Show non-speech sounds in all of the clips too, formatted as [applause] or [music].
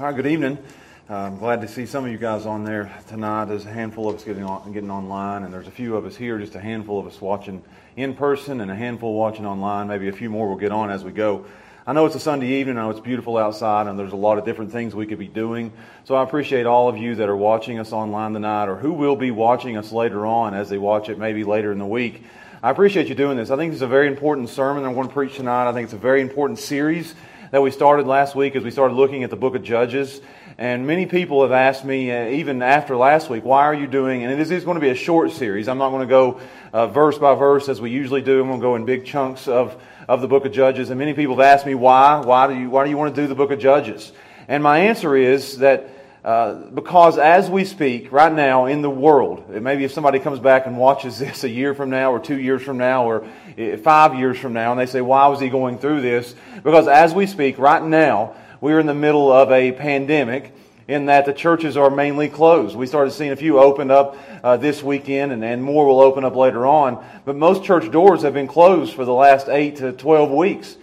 Hi, good evening. Uh, I'm glad to see some of you guys on there tonight. There's a handful of us getting on, getting online, and there's a few of us here, just a handful of us watching in person, and a handful watching online. Maybe a few more will get on as we go. I know it's a Sunday evening. I know it's beautiful outside, and there's a lot of different things we could be doing. So I appreciate all of you that are watching us online tonight, or who will be watching us later on as they watch it, maybe later in the week. I appreciate you doing this. I think it's a very important sermon that I'm going to preach tonight. I think it's a very important series that we started last week as we started looking at the book of Judges. And many people have asked me, uh, even after last week, why are you doing, and this is going to be a short series. I'm not going to go uh, verse by verse as we usually do. I'm going to go in big chunks of, of the book of Judges. And many people have asked me, why? Why do you, why do you want to do the book of Judges? And my answer is that uh, because as we speak right now in the world, maybe if somebody comes back and watches [laughs] this a year from now, or two years from now, or eh, five years from now, and they say, Why was he going through this? Because as we speak right now, we're in the middle of a pandemic in that the churches are mainly closed. We started seeing a few open up uh, this weekend, and, and more will open up later on. But most church doors have been closed for the last 8 to 12 weeks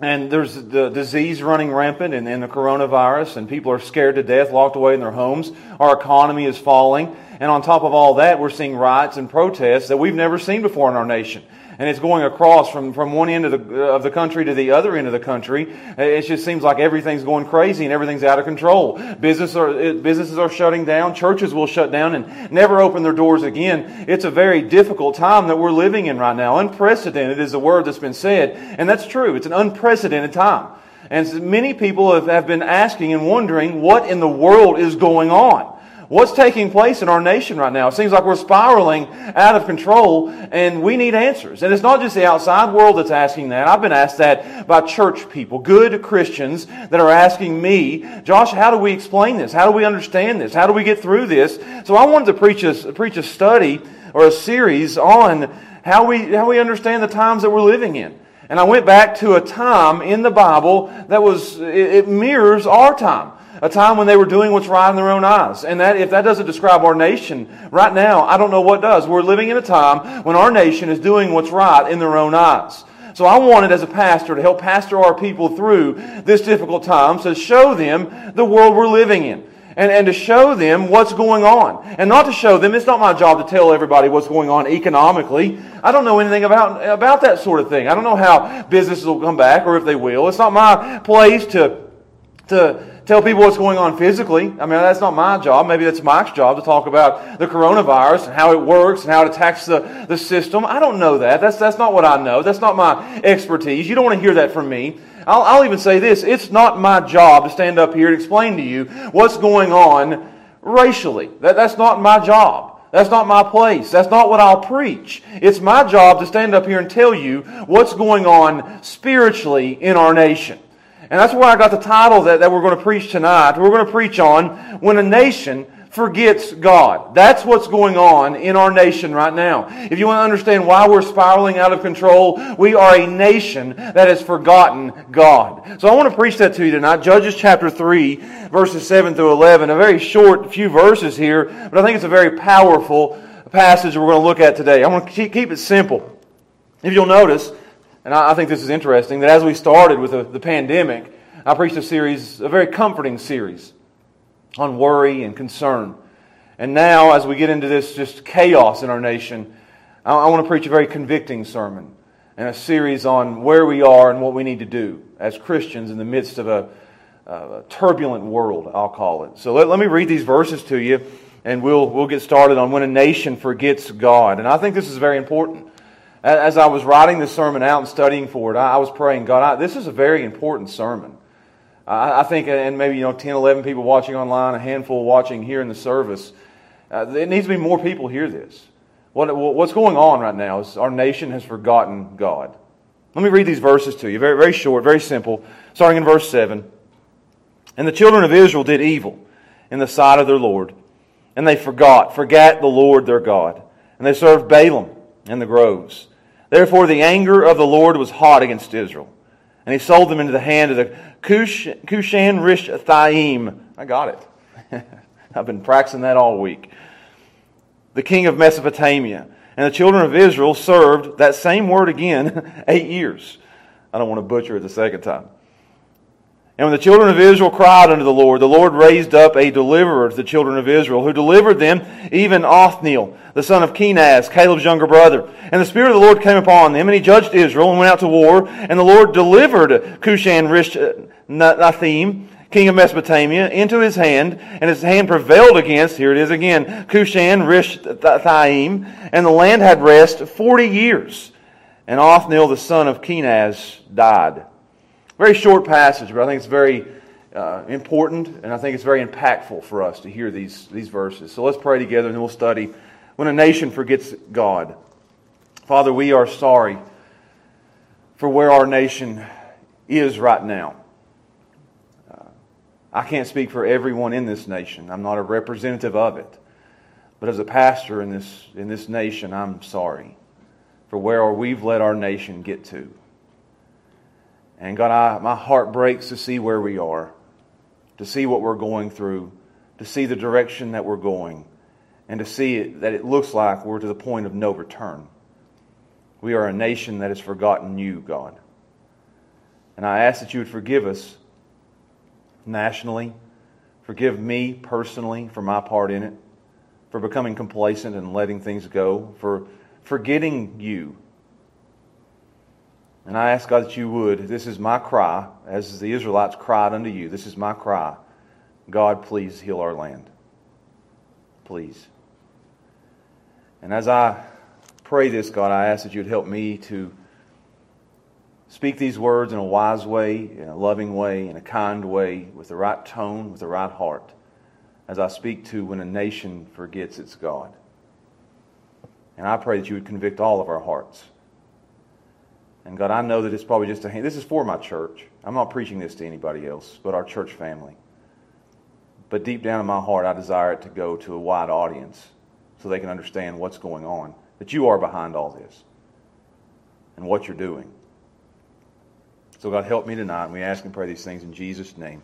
and there's the disease running rampant and, and, the coronavirus, and people are scared to death, locked away in their homes. Our economy is falling. And on top of all that, we're seeing riots and protests that we've never seen before in our nation and it's going across from, from one end of the, of the country to the other end of the country. It just seems like everything's going crazy and everything's out of control. Business are, businesses are shutting down. Churches will shut down and never open their doors again. It's a very difficult time that we're living in right now. Unprecedented is the word that's been said. And that's true. It's an unprecedented time. And many people have, have been asking and wondering what in the world is going on. What's taking place in our nation right now? It seems like we're spiraling out of control and we need answers. And it's not just the outside world that's asking that. I've been asked that by church people, good Christians that are asking me, Josh, how do we explain this? How do we understand this? How do we get through this? So I wanted to preach a, preach a study or a series on how we, how we understand the times that we're living in. And I went back to a time in the Bible that was, it, it mirrors our time a time when they were doing what's right in their own eyes. And that, if that doesn't describe our nation right now, I don't know what does. We're living in a time when our nation is doing what's right in their own eyes. So I wanted as a pastor to help pastor our people through this difficult time to show them the world we're living in. And, and to show them what's going on. And not to show them, it's not my job to tell everybody what's going on economically. I don't know anything about, about that sort of thing. I don't know how businesses will come back or if they will. It's not my place to, to tell people what's going on physically. I mean, that's not my job. Maybe that's Mike's job to talk about the coronavirus and how it works and how it attacks the, the system. I don't know that. That's, that's not what I know. That's not my expertise. You don't want to hear that from me. I'll, I'll even say this. It's not my job to stand up here and explain to you what's going on racially. That, that's not my job. That's not my place. That's not what I'll preach. It's my job to stand up here and tell you what's going on spiritually in our nation. And that's where I got the title that, that we're going to preach tonight. We're going to preach on when a nation forgets God. That's what's going on in our nation right now. If you want to understand why we're spiraling out of control, we are a nation that has forgotten God. So I want to preach that to you tonight. Judges chapter 3, verses 7 through 11. A very short few verses here, but I think it's a very powerful passage we're going to look at today. I want to keep it simple. If you'll notice, and I, think this is interesting that as we started with the, pandemic, I preached a series, a very comforting series on worry and concern. And now, as we get into this just chaos in our nation, I, I want to preach a very convicting sermon and a series on where we are and what we need to do as Christians in the midst of a, a turbulent world, I'll call it. So let, let me read these verses to you, and we'll, we'll get started on when a nation forgets God. And I think this is very important. As I was writing this sermon out and studying for it, I was praying, God, I, this is a very important sermon. I, I, think, and maybe you know, 10, 11 people watching online, a handful watching here in the service, uh, it needs to be more people hear this. What, what's going on right now is our nation has forgotten God. Let me read these verses to you. Very, very short, very simple. Starting in verse 7. And the children of Israel did evil in the sight of their Lord, and they forgot, forgot the Lord their God. And they served Baalim and the groves. Therefore, the anger of the Lord was hot against Israel, and he sold them into the hand of the Cush, Cushan Rishathaim. I got it. [laughs] I've been practicing that all week. The king of Mesopotamia. And the children of Israel served that same word again [laughs] eight years. I don't want to butcher it the second time. And when the children of Israel cried unto the Lord, the Lord raised up a deliverer to the children of Israel, who delivered them, even Othniel, the son of Kenaz, Caleb's younger brother. And the Spirit of the Lord came upon them, and he judged Israel, and went out to war. And the Lord delivered Cushan Rishathaim, uh, king of Mesopotamia, into his hand, and his hand prevailed against, here it is again, Cushan Rishathaim, and the land had rest forty years. And Othniel, the son of Kenaz, died. Very short passage, but I think it's very uh, important, and I think it's very impactful for us to hear these, these verses. So let's pray together, and we'll study when a nation forgets God. Father, we are sorry for where our nation is right now. Uh, I can't speak for everyone in this nation. I'm not a representative of it. But as a pastor in this, in this nation, I'm sorry for where we've let our nation get to. And God, I, my heart breaks to see where we are, to see what we're going through, to see the direction that we're going, and to see it, that it looks like we're to the point of no return. We are a nation that has forgotten you, God. And I ask that you would forgive us nationally, forgive me personally for my part in it, for becoming complacent and letting things go, for forgetting you and I ask God that you would. This is my cry, as the Israelites cried unto you. This is my cry. God, please heal our land. Please. And as I pray this, God, I ask that you'd help me to speak these words in a wise way, in a loving way, in a kind way, with the right tone, with the right heart, as I speak to when a nation forgets its God. And I pray that you would convict all of our hearts. And God, I know that it's probably just a this is for my church. I'm not preaching this to anybody else, but our church family. But deep down in my heart, I desire it to go to a wide audience so they can understand what's going on, that you are behind all this and what you're doing. So, God, help me tonight. And we ask and pray these things in Jesus' name.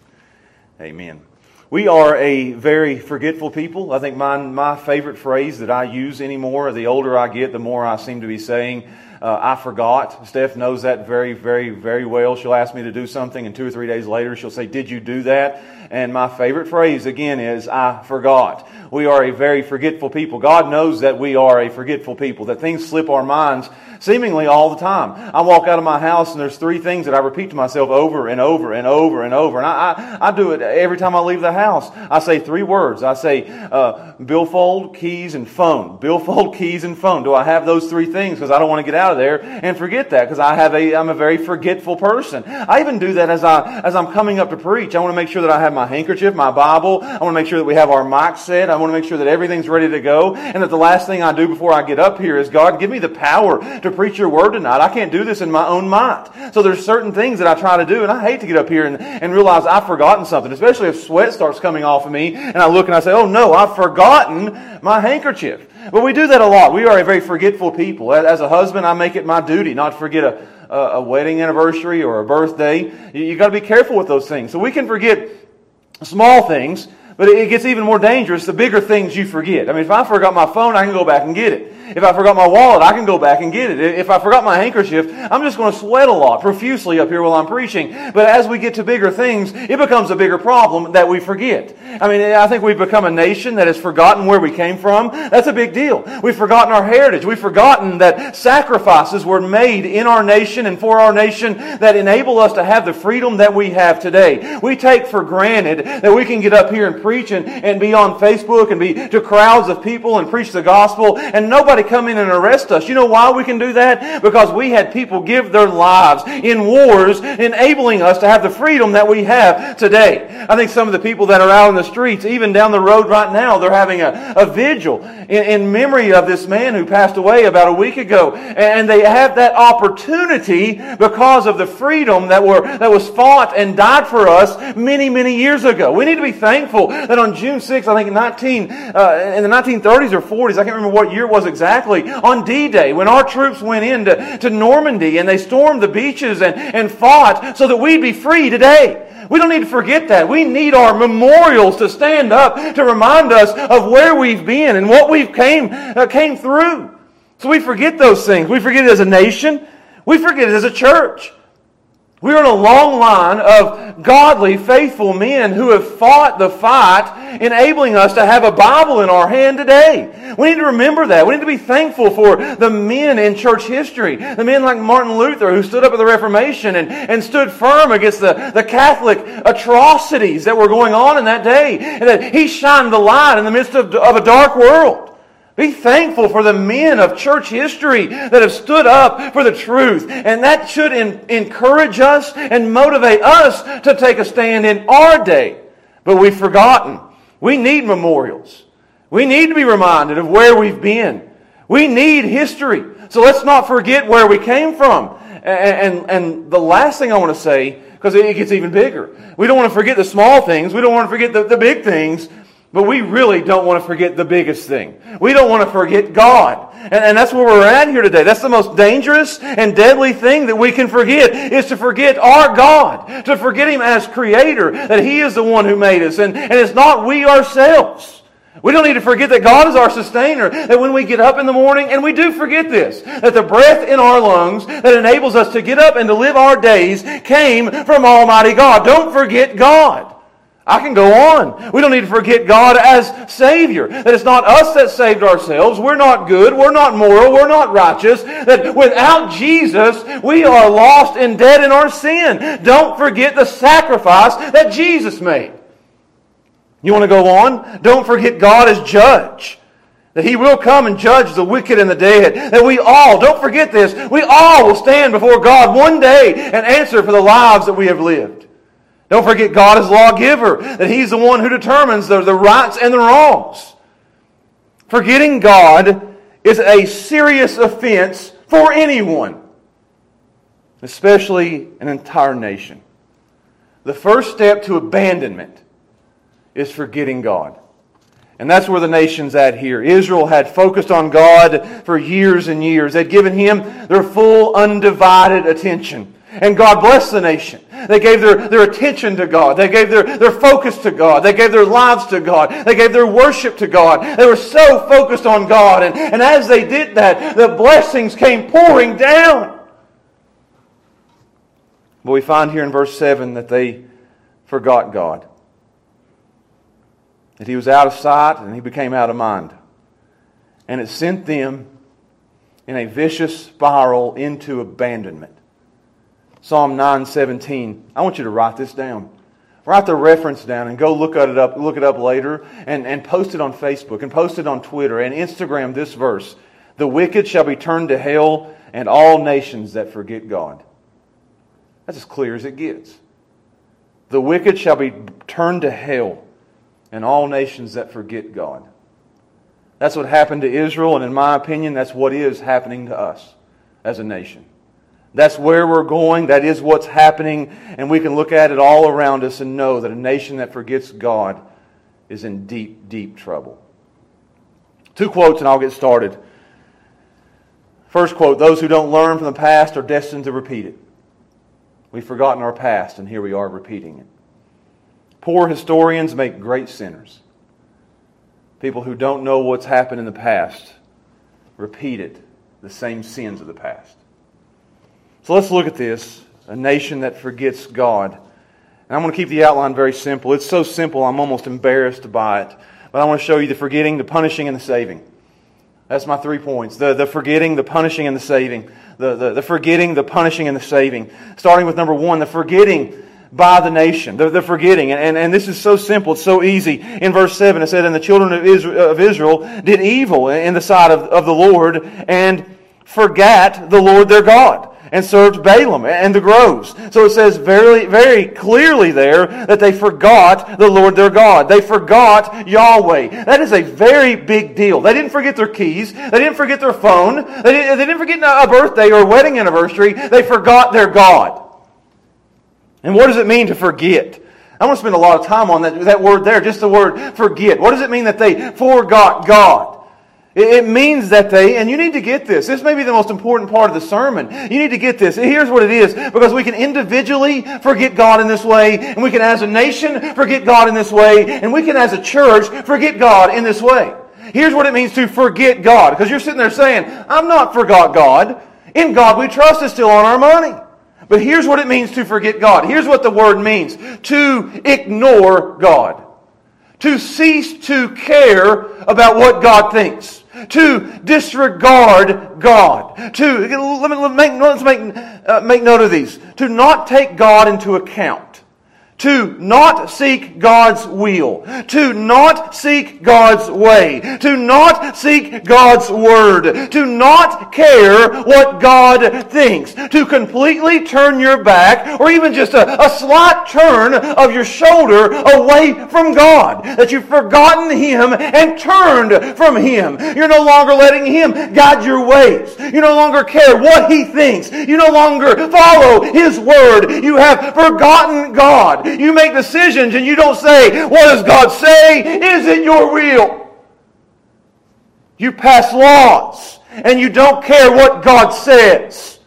Amen. We are a very forgetful people. I think my, my favorite phrase that I use anymore, the older I get, the more I seem to be saying, uh, I forgot. Steph knows that very, very, very well. She'll ask me to do something, and two or three days later, she'll say, Did you do that? And my favorite phrase, again, is, I forgot. We are a very forgetful people. God knows that we are a forgetful people, that things slip our minds seemingly all the time. I walk out of my house, and there's three things that I repeat to myself over and over and over and over. And I, I, I do it every time I leave the house. I say three words. I say, uh, billfold, keys, and phone. Billfold, [laughs] keys, and phone. Do I have those three things? Because I don't want to get out of there and forget that because I have a, I'm a very forgetful person. I even do that as I, as I'm coming up to preach. I want to make sure that I have my handkerchief, my Bible. I want to make sure that we have our mic set. I want to make sure that everything's ready to go. And that the last thing I do before I get up here is, God, give me the power to preach your word tonight. I can't do this in my own might. So there's certain things that I try to do, and I hate to get up here and, and realize I've forgotten something, especially if sweat starts coming off of me, and I look and I say, oh no, I've forgotten my handkerchief. But we do that a lot. We are a very forgetful people. As a husband, I make it my duty not to forget a, a, a wedding anniversary or a birthday. You, you got to be careful with those things. So we can forget small things, but it gets even more dangerous the bigger things you forget. I mean, if I forgot my phone, I can go back and get it. If I forgot my wallet, I can go back and get it. If I forgot my handkerchief, I'm just going to sweat a lot profusely up here while I'm preaching. But as we get to bigger things, it becomes a bigger problem that we forget. I mean, I think we've become a nation that has forgotten where we came from. That's a big deal. We've forgotten our heritage. We've forgotten that sacrifices were made in our nation and for our nation that enable us to have the freedom that we have today. We take for granted that we can get up here and preach and, and be on Facebook and be to crowds of people and preach the gospel and nobody come in and arrest us. You know why we can do that? Because we had people give their lives in wars, enabling us to have the freedom that we have today. I think some of the people that are out in the streets, even down the road right now, they're having a, a vigil in, in memory of this man who passed away about a week ago. And they have that opportunity because of the freedom that were that was fought and died for us many, many years ago. We need to be thankful that on June 6th, I think 19, uh, in the 1930s or 40s, I can't remember what year it was exactly, on D-Day when our troops went into to Normandy and they stormed the beaches and, and fought so that we'd be free today. We don't need to forget that. We need our memorials to stand up to remind us of where we've been and what we've came, uh, came through. So we forget those things. We forget it as a nation. We forget it as a church. We are in a long line of godly, faithful men who have fought the fight, enabling us to have a Bible in our hand today. We need to remember that. We need to be thankful for the men in church history. The men like Martin Luther who stood up at the Reformation and, and stood firm against the, the Catholic atrocities that were going on in that day. And that he shined the light in the midst of, of a dark world. Be thankful for the men of church history that have stood up for the truth. And that should in, encourage us and motivate us to take a stand in our day. But we've forgotten. We need memorials. We need to be reminded of where we've been. We need history. So let's not forget where we came from. And, and, and the last thing I want to say, because it gets even bigger. We don't want to forget the small things. We don't want to forget the, the big things. But we really don't want to forget the biggest thing. We don't want to forget God. And, and, that's where we're at here today. That's the most dangerous and deadly thing that we can forget is to forget our God. To forget Him as Creator. That He is the one who made us. And, and it's not we ourselves. We don't need to forget that God is our sustainer. That when we get up in the morning, and we do forget this, that the breath in our lungs that enables us to get up and to live our days came from Almighty God. Don't forget God. I can go on. We don't need to forget God as Savior. That it's not us that saved ourselves. We're not good. We're not moral. We're not righteous. That without Jesus, we are lost and dead in our sin. Don't forget the sacrifice that Jesus made. You want to go on? Don't forget God as judge. That He will come and judge the wicked and the dead. That we all, don't forget this, we all will stand before God one day and answer for the lives that we have lived. Don't forget God is lawgiver, that He's the one who determines the, the rights and the wrongs. Forgetting God is a serious offense for anyone, especially an entire nation. The first step to abandonment is forgetting God. And that's where the nation's at here. Israel had focused on God for years and years. They'd given Him their full, undivided attention. And God blessed the nation. They gave their, their attention to God. They gave their, their focus to God. They gave their lives to God. They gave their worship to God. They were so focused on God. And, and as they did that, the blessings came pouring down. But we find here in verse 7 that they forgot God. That he was out of sight and he became out of mind. And it sent them in a vicious spiral into abandonment. Psalm 917. I want you to write this down. Write the reference down and go look at it up, look it up later and, and post it on Facebook and post it on Twitter and Instagram this verse. The wicked shall be turned to hell and all nations that forget God. That's as clear as it gets. The wicked shall be turned to hell and all nations that forget God. That's what happened to Israel, and in my opinion, that's what is happening to us as a nation. That's where we're going. That is what's happening. And we can look at it all around us and know that a nation that forgets God is in deep, deep trouble. Two quotes and I'll get started. First quote Those who don't learn from the past are destined to repeat it. We've forgotten our past, and here we are repeating it. Poor historians make great sinners. People who don't know what's happened in the past repeat it, the same sins of the past. So let's look at this a nation that forgets God. And I'm going to keep the outline very simple. It's so simple, I'm almost embarrassed by it. But I want to show you the forgetting, the punishing, and the saving. That's my three points the, the forgetting, the punishing, and the saving. The, the, the forgetting, the punishing, and the saving. Starting with number one, the forgetting by the nation. The, the forgetting. And, and, and this is so simple, it's so easy. In verse 7, it said, And the children of Israel, of Israel did evil in the sight of, of the Lord and forgot the Lord their God and served Baalim and the groves. So it says very, very clearly there that they forgot the Lord their God. They forgot Yahweh. That is a very big deal. They didn't forget their keys. They didn't forget their phone. They didn't, they didn't forget a birthday or a wedding anniversary. They forgot their God. And what does it mean to forget? I want to spend a lot of time on that, that word there, just the word forget. What does it mean that they forgot God? It means that they, and you need to get this. This may be the most important part of the sermon. You need to get this. Here's what it is. Because we can individually forget God in this way, and we can as a nation forget God in this way, and we can as a church forget God in this way. Here's what it means to forget God. Because you're sitting there saying, I'm not forgot God. In God we trust is still on our money. But here's what it means to forget God. Here's what the word means to ignore God, to cease to care about what God thinks, to disregard God, to let me, let make, let's make, uh, make note of these, to not take God into account to not seek God's will, to not seek God's way, to not seek God's word, to not care what God thinks, to completely turn your back, or even just a, a slight turn of your shoulder away from God, that you've forgotten Him and turned from Him. You're no longer letting Him guide your ways. You no longer care what He thinks. You no longer follow His word. You have forgotten God. You make decisions and you don't say, What does God say? Is it your will? You pass laws and you don't care what God says.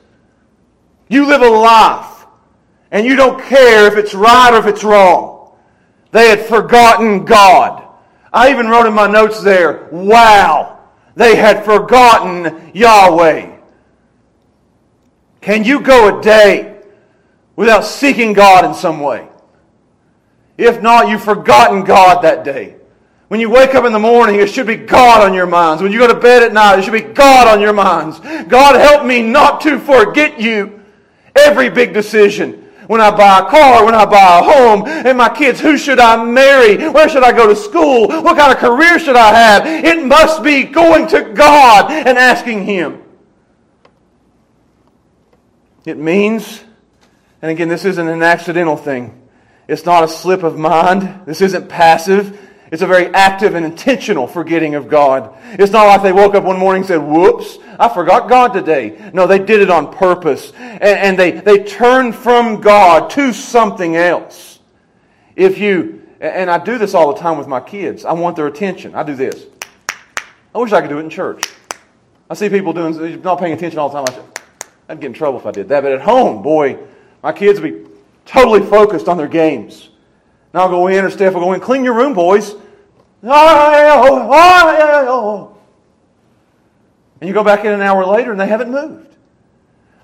You live a life and you don't care if it's right or if it's wrong. They had forgotten God. I even wrote in my notes there, wow, they had forgotten Yahweh. Can you go a day without seeking God in some way? If not, you've forgotten God that day. When you wake up in the morning, it should be God on your minds. When you go to bed at night, it should be God on your minds. God, help me not to forget you. Every big decision. When I buy a car, when I buy a home, and my kids, who should I marry? Where should I go to school? What kind of career should I have? It must be going to God and asking Him. It means, and again, this isn't an accidental thing. It's not a slip of mind. This isn't passive. It's a very active and intentional forgetting of God. It's not like they woke up one morning and said, whoops, I forgot God today. No, they did it on purpose. And, and they, they turned from God to something else. If you, and I do this all the time with my kids, I want their attention. I do this. I wish I could do it in church. I see people doing, not paying attention all the time. I I'd get in trouble if I did that. But at home, boy, my kids would be totally focused on their games. Now I'll go in, or Steph will go in, clean your room, boys. And you go back in an hour later and they haven't moved.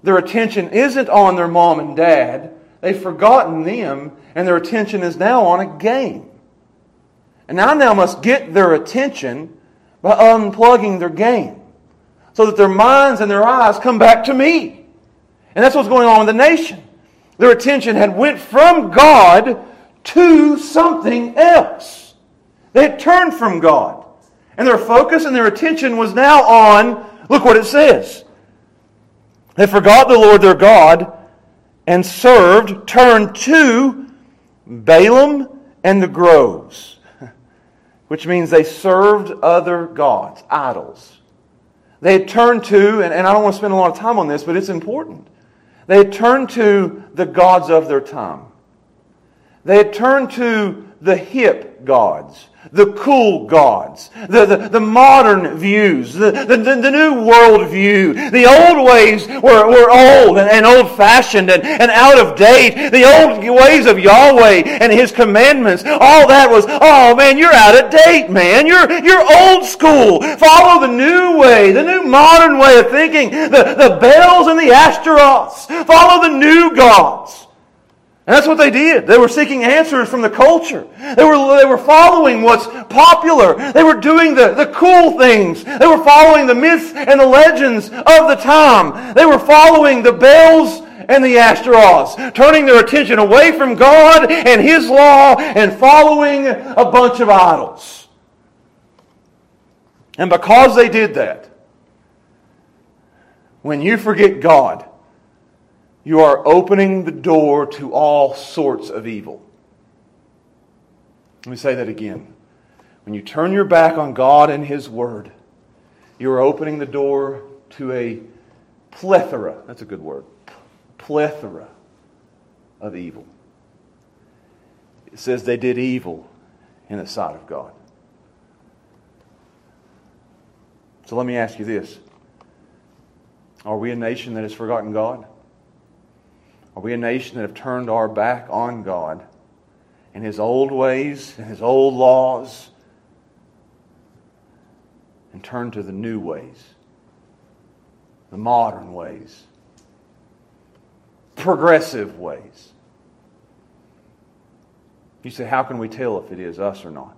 Their attention isn't on their mom and dad. They've forgotten them, and their attention is now on a game. And I now must get their attention by unplugging their game so that their minds and their eyes come back to me. And that's what's going on with the nation. Their attention had went from God to something else. They had turned from God. And their focus and their attention was now on, look what it says. They forgot the Lord their God and served, turned to Baalim and the groves, [laughs] which means they served other gods, idols. They had turned to, and, and I don't want to spend a lot of time on this, but it's important. They had turned to the gods of their time. They had turned to the hip gods the cool gods, the, the, the modern views, the, the, the, new world view. The old ways were, were old and, and old fashioned and, and out of date. The old ways of Yahweh and His commandments, all that was, oh man, you're out of date, man. You're, you're old school. Follow the new way, the new modern way of thinking, the, the Baals and the Ashtaroths. Follow the new gods. And that's what they did. They were seeking answers from the culture. They were, they were following what's popular. They were doing the, the cool things. They were following the myths and the legends of the time. They were following the Baals and the Ashtaroths, turning their attention away from God and His law and following a bunch of idols. And because they did that, when you forget God, you are opening the door to all sorts of evil. Let me say that again. When you turn your back on God and His Word, you are opening the door to a plethora, that's a good word, plethora of evil. It says they did evil in the sight of God. So let me ask you this Are we a nation that has forgotten God? Are we a nation that have turned our back on God and His old ways and His old laws and turned to the new ways, the modern ways? progressive ways. You say, how can we tell if it is us or not?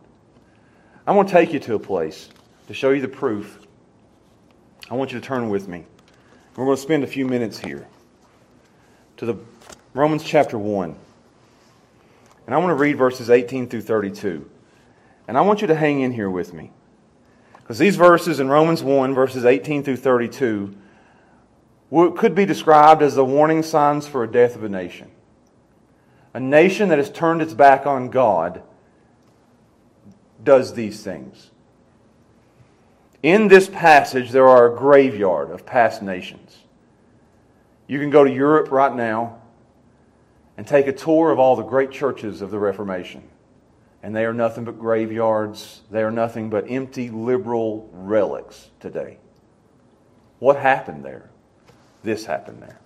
I want to take you to a place to show you the proof. I want you to turn with me. We're going to spend a few minutes here to the Romans chapter 1. And I want to read verses 18 through 32. And I want you to hang in here with me. Because these verses in Romans 1, verses 18 through 32, could be described as the warning signs for a death of a nation. A nation that has turned its back on God does these things. In this passage, there are a graveyard of past nations. You can go to Europe right now and take a tour of all the great churches of the Reformation and they are nothing but graveyards. They are nothing but empty liberal relics today. What happened there? This happened there.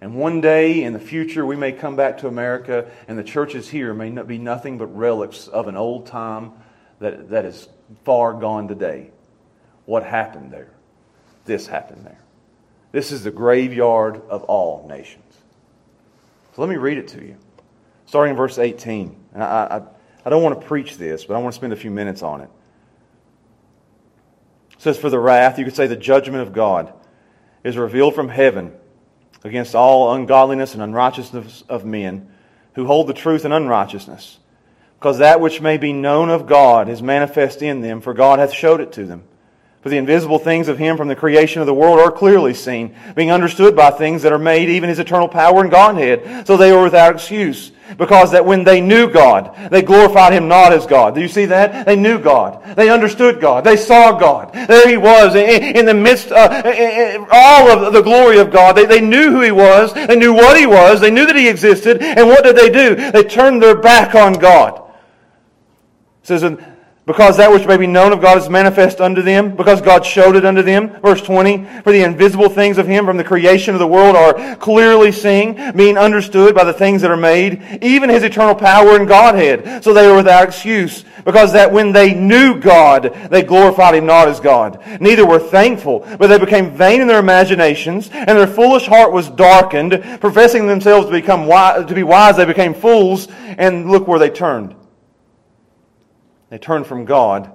And one day in the future, we may come back to America, and the churches here may not be nothing but relics of an old time that, that is far gone today. What happened there? This happened there. This is the graveyard of all nations. So let me read it to you. Starting in verse 18. And I, I I don't want to preach this, but I want to spend a few minutes on it. It says, For the wrath, you could say the judgment of God, is revealed from heaven against all ungodliness and unrighteousness of men who hold the truth in unrighteousness. Because that which may be known of God is manifest in them, for God hath showed it to them. For the invisible things of him from the creation of the world are clearly seen, being understood by things that are made, even his eternal power and Godhead. So they are without excuse. Because that when they knew God, they glorified him not as God. Do you see that? They knew God. They understood God. They saw God. There he was in, the midst uh, of all of the glory of God. They, they knew who he was. They knew what he was. They knew that he existed. And what did they do? They turned their back on God. It says, because that which may be known of God is manifest unto them, because God showed it unto them. Verse 20, for the invisible things of Him from the creation of the world are clearly seen, being understood by the things that are made, even His eternal power and Godhead. So they were without excuse, because that when they knew God, they glorified Him not as God. Neither were thankful, but they became vain in their imaginations, and their foolish heart was darkened, professing themselves to become wise, to be wise, they became fools, and look where they turned. They turned from God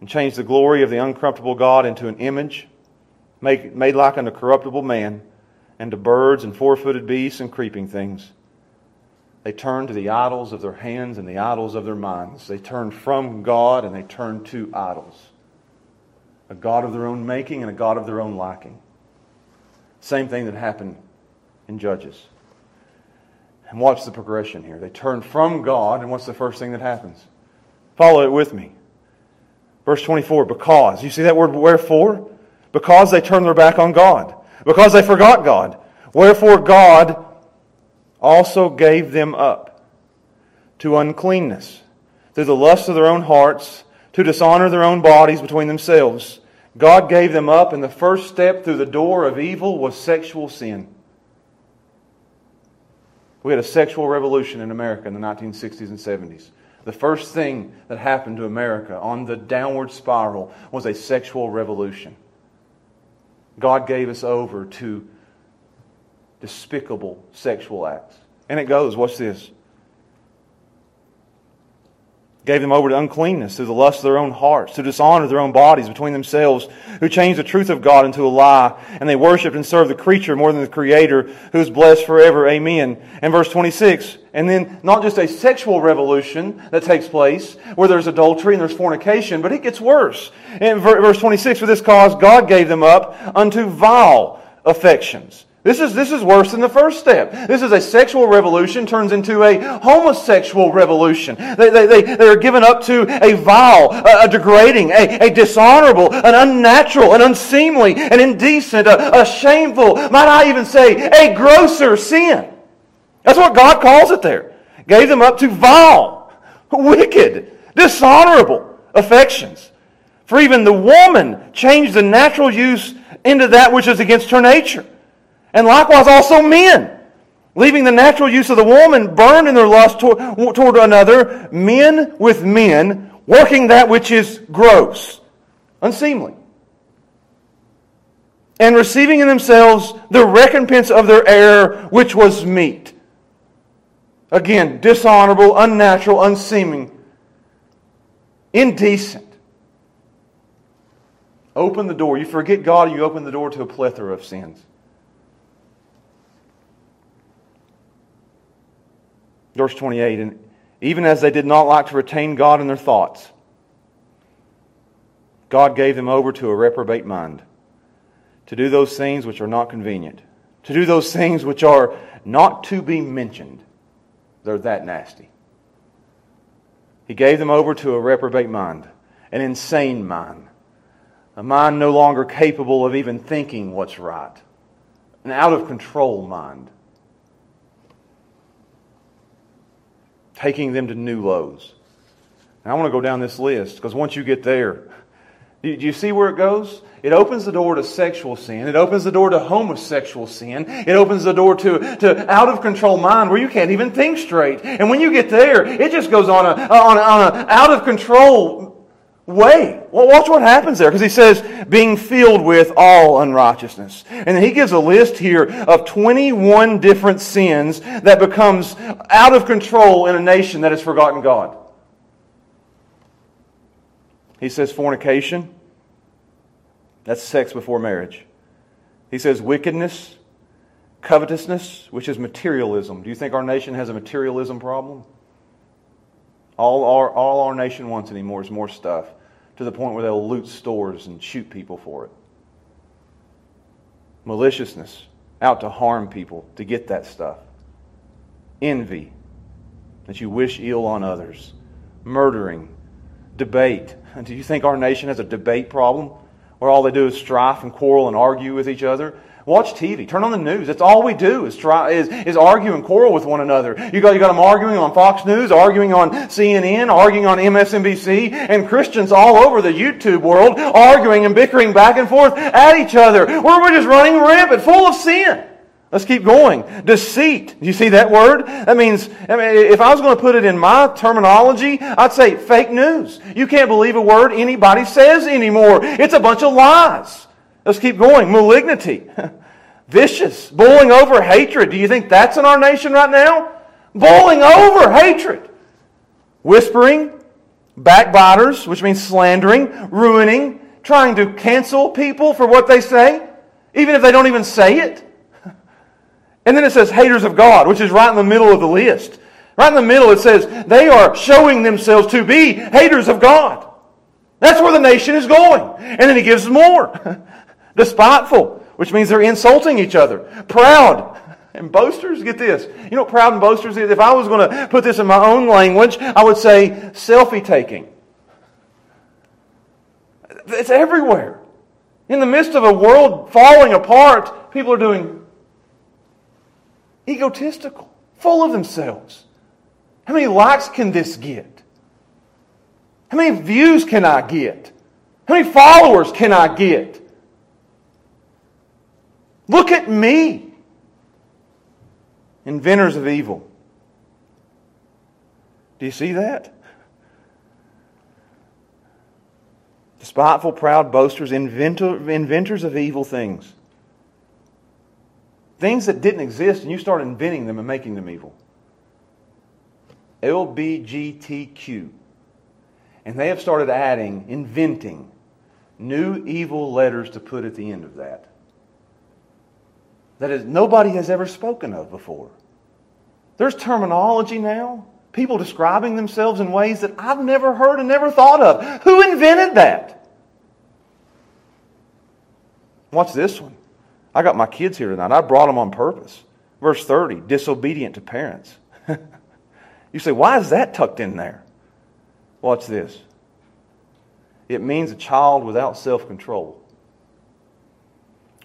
and changed the glory of the uncorruptible God into an image made, made like unto corruptible man, and to birds and four footed beasts and creeping things. They turned to the idols of their hands and the idols of their minds. They turned from God and they turned to idols. A God of their own making and a God of their own liking. Same thing that happened in Judges. And watch the progression here. They turn from God, and what's the first thing that happens? Follow it with me. Verse 24, because. You see that word wherefore? Because they turned their back on God. Because they forgot God. Wherefore God also gave them up to uncleanness through the lust of their own hearts, to dishonor their own bodies between themselves. God gave them up, and the first step through the door of evil was sexual sin. We had a sexual revolution in America in the 1960s and 70s. The first thing that happened to America on the downward spiral was a sexual revolution. God gave us over to despicable sexual acts. And it goes, watch this gave them over to uncleanness through the lust of their own hearts, to dishonor their own bodies between themselves, who changed the truth of God into a lie, and they worshiped and served the creature more than the Creator, who is blessed forever. Amen. And verse 26, and then not just a sexual revolution that takes place, where there's adultery and there's fornication, but it gets worse. In verse 26, for this cause God gave them up unto vile affections. This is, this is worse than the first step. This is a sexual revolution turns into a homosexual revolution. They, they, they, they are given up to a vile, a, a degrading, a, a, dishonorable, an unnatural, an unseemly, an indecent, a, a shameful, might I even say, a grosser sin. That's what God calls it there. Gave them up to vile, wicked, dishonorable affections. For even the woman changed the natural use into that which is against her nature and likewise also men, leaving the natural use of the woman burned in their lust toward, toward another, men with men, working that which is gross, unseemly. and receiving in themselves the recompense of their error, which was meat. Again, dishonorable, unnatural, unseeming, indecent. Open the door. You forget God, you open the door to a plethora of sins. Verse 28 And even as they did not like to retain God in their thoughts, God gave them over to a reprobate mind to do those things which are not convenient, to do those things which are not to be mentioned. They're that nasty. He gave them over to a reprobate mind, an insane mind, a mind no longer capable of even thinking what's right, an out of control mind. Taking them to new lows. Now, I want to go down this list because once you get there, do you see where it goes? It opens the door to sexual sin. It opens the door to homosexual sin. It opens the door to, to out of control mind where you can't even think straight. And when you get there, it just goes on a, on a, on a out of control way. Well, watch what happens there because he says, being filled with all unrighteousness. And he gives a list here of 21 different sins that becomes out of control in a nation that has forgotten God. He says fornication. That's sex before marriage. He says wickedness, covetousness, which is materialism. Do you think our nation has a materialism problem? All our, all our nation wants anymore is more stuff to the point where they'll loot stores and shoot people for it. Maliciousness, out to harm people to get that stuff. Envy, that you wish ill on others. Murdering, debate. [laughs] Do you think our nation has a debate problem? Where all they do is strife and quarrel and argue with each other. Watch TV. Turn on the news. That's all we do is try is, is argue and quarrel with one another. You got you got them arguing on Fox News, arguing on CNN, arguing on MSNBC, and Christians all over the YouTube world arguing and bickering back and forth at each other. Where we're just running rampant, full of sin. Let's keep going. Deceit. Do you see that word? That means, I mean, if I was going to put it in my terminology, I'd say fake news. You can't believe a word anybody says anymore. It's a bunch of lies. Let's keep going. Malignity. [laughs] Vicious. Boiling over hatred. Do you think that's in our nation right now? Boiling over hatred. Whispering. Backbiters, which means slandering, ruining, trying to cancel people for what they say, even if they don't even say it. And then it says haters of God, which is right in the middle of the list. Right in the middle, it says they are showing themselves to be haters of God. That's where the nation is going. And then he gives more. [laughs] Despiteful, which means they're insulting each other. Proud. And boasters, get this. You know what proud and boasters is? If I was going to put this in my own language, I would say selfie taking. It's everywhere. In the midst of a world falling apart, people are doing egotistical, full of themselves. How many likes can this get? How many views can I get? How many followers can I get? Look at me. Inventors of evil. Do you see that? Despiteful, proud boasters, inventor, inventors of evil things. Things that didn't exist, and you start inventing them and making them evil. LBGTQ. And they have started adding, inventing new evil letters to put at the end of that. That is, nobody has ever spoken of before. There's terminology now, people describing themselves in ways that I've never heard and never thought of. Who invented that? Watch this one. I got my kids here tonight. I brought them on purpose. Verse 30, disobedient to parents. [laughs] you say, why is that tucked in there? Watch this. It means a child without self control.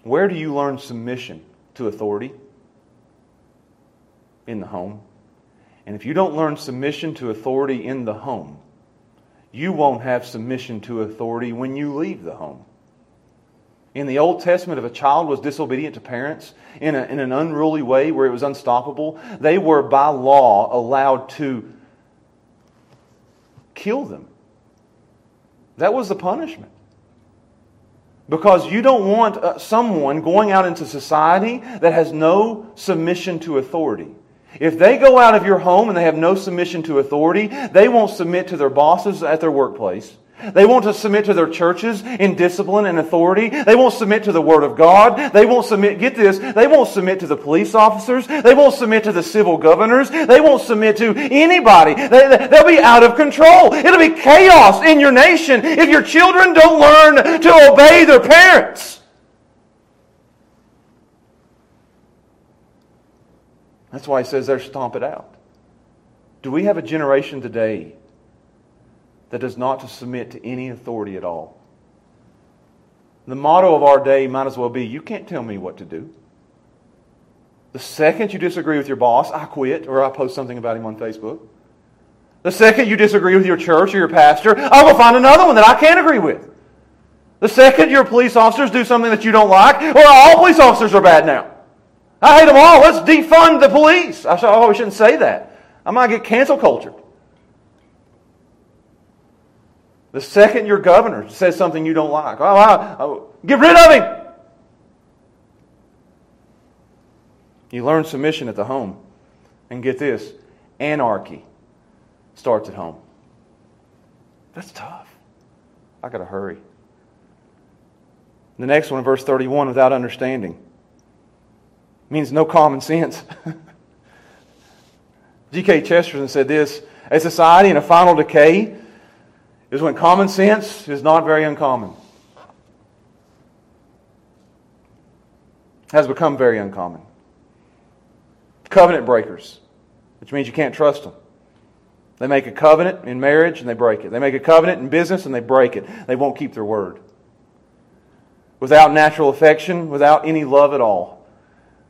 Where do you learn submission to authority? In the home. And if you don't learn submission to authority in the home, you won't have submission to authority when you leave the home. In the Old Testament, if a child was disobedient to parents in, a, in an unruly way where it was unstoppable, they were by law allowed to kill them. That was the punishment. Because you don't want uh, someone going out into society that has no submission to authority. If they go out of your home and they have no submission to authority, they won't submit to their bosses at their workplace. They won't submit to their churches in discipline and authority. They won't submit to the Word of God. They won't submit, get this, they won't submit to the police officers. They won't submit to the civil governors. They won't submit to anybody. They, they'll be out of control. It'll be chaos in your nation if your children don't learn to obey their parents. That's why he says there, stomp it out. Do we have a generation today that does not to submit to any authority at all? The motto of our day might as well be you can't tell me what to do. The second you disagree with your boss, I quit or I post something about him on Facebook. The second you disagree with your church or your pastor, I will find another one that I can't agree with. The second your police officers do something that you don't like, well, all police officers are bad now. I hate them all. Let's defund the police. I said, oh, we shouldn't say that. I might get cancel culture. The second your governor says something you don't like, oh, get rid of him. You learn submission at the home. And get this anarchy starts at home. That's tough. I got to hurry. The next one, verse 31, without understanding means no common sense. [laughs] G.K. Chesterton said this A society in a final decay is when common sense is not very uncommon. Has become very uncommon. Covenant breakers, which means you can't trust them. They make a covenant in marriage and they break it. They make a covenant in business and they break it. They won't keep their word. Without natural affection, without any love at all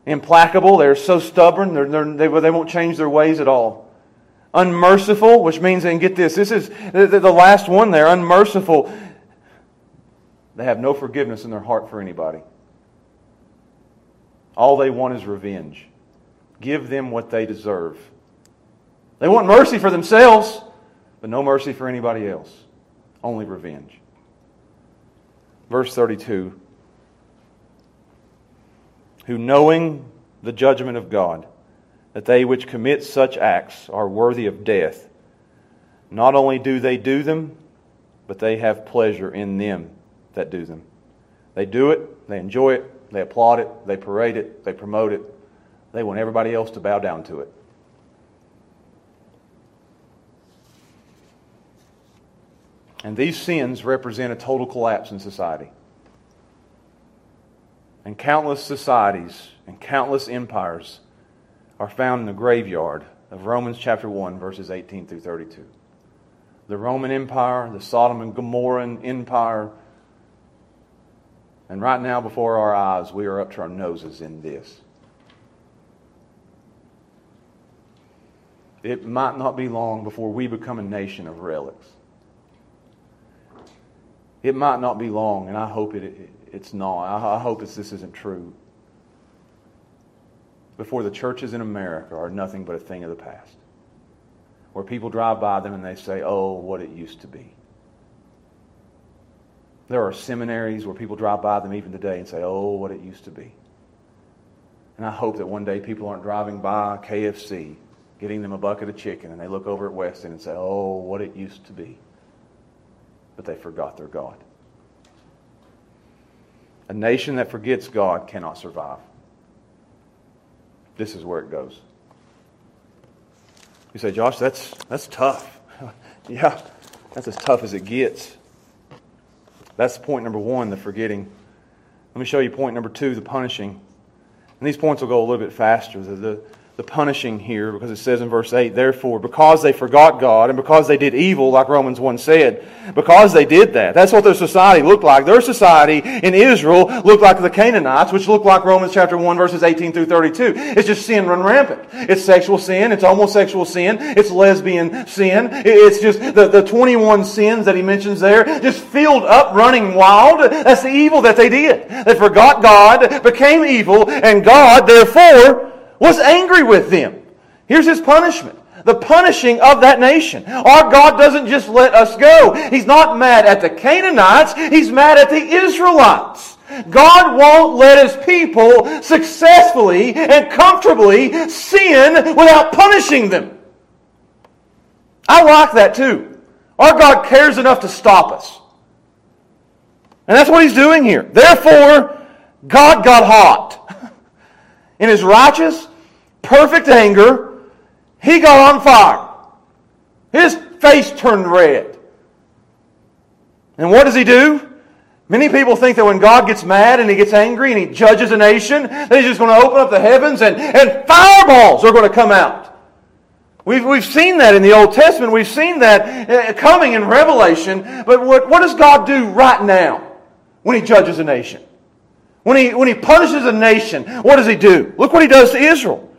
implacable. They're so stubborn. They're, they're, they, they won't change their ways at all. Unmerciful, which means, and get this, this is the, the last one there, unmerciful. They have no forgiveness in their heart for anybody. All they want is revenge. Give them what they deserve. They want mercy for themselves, but no mercy for anybody else. Only revenge. Verse 32 who knowing the judgment of God, that they which commit such acts are worthy of death, not only do they do them, but they have pleasure in them that do them. They do it, they enjoy it, they applaud it, they parade it, they promote it. They want everybody else to bow down to it. And these sins represent a total collapse in society and countless societies and countless empires are found in the graveyard of Romans chapter 1, verses 18 through 32. The Roman Empire, the Sodom and Gomorrah Empire, and right now before our eyes, we are up to our noses in this. It might not be long before we become a nation of relics. It might not be long, and I hope it, it's not. I, I hope this isn't true. Before the churches in America are nothing but a thing of the past, where people drive by them and they say, oh, what it used to be. There are seminaries where people drive by them even today and say, oh, what it used to be. And I hope that one day people aren't driving by KFC, getting them a bucket of chicken, and they look over at Weston and say, oh, what it used to be. But they forgot their God. A nation that forgets God cannot survive. This is where it goes. You say, Josh, that's, that's tough. [laughs] yeah, that's as tough as it gets. That's point number one, the forgetting. Let me show you point number two, the punishing. And these points will go a little bit faster. The, the, the punishing here because it says in verse 8, therefore, because they forgot God and because they did evil, like Romans 1 said, because they did that. That's what their society looked like. Their society in Israel looked like the Canaanites, which looked like Romans chapter 1, verses 18 through 32. It's just sin run rampant. It's sexual sin, it's homosexual sin, it's lesbian sin. It's just the, the 21 sins that he mentions there, just filled up, running wild. That's the evil that they did. They forgot God, became evil, and God, therefore, was angry with them. Here's his punishment. the punishing of that nation. Our God doesn't just let us go. He's not mad at the Canaanites, He's mad at the Israelites. God won't let His people successfully and comfortably sin without punishing them. I like that too. Our God cares enough to stop us. And that's what He's doing here. Therefore, God got hot. [laughs] In His righteous, perfect anger, He got on fire. His face turned red. And what does He do? Many people think that when God gets mad and he gets angry and he judges a nation, that he's just going to open up the heavens and, and fireballs are going to come out. We've, we've seen that in the Old Testament. We've seen that uh, coming in Revelation. But what, what does God do right now when he judges a nation? When he, when he punishes a nation, what does he do? Look what he does to Israel.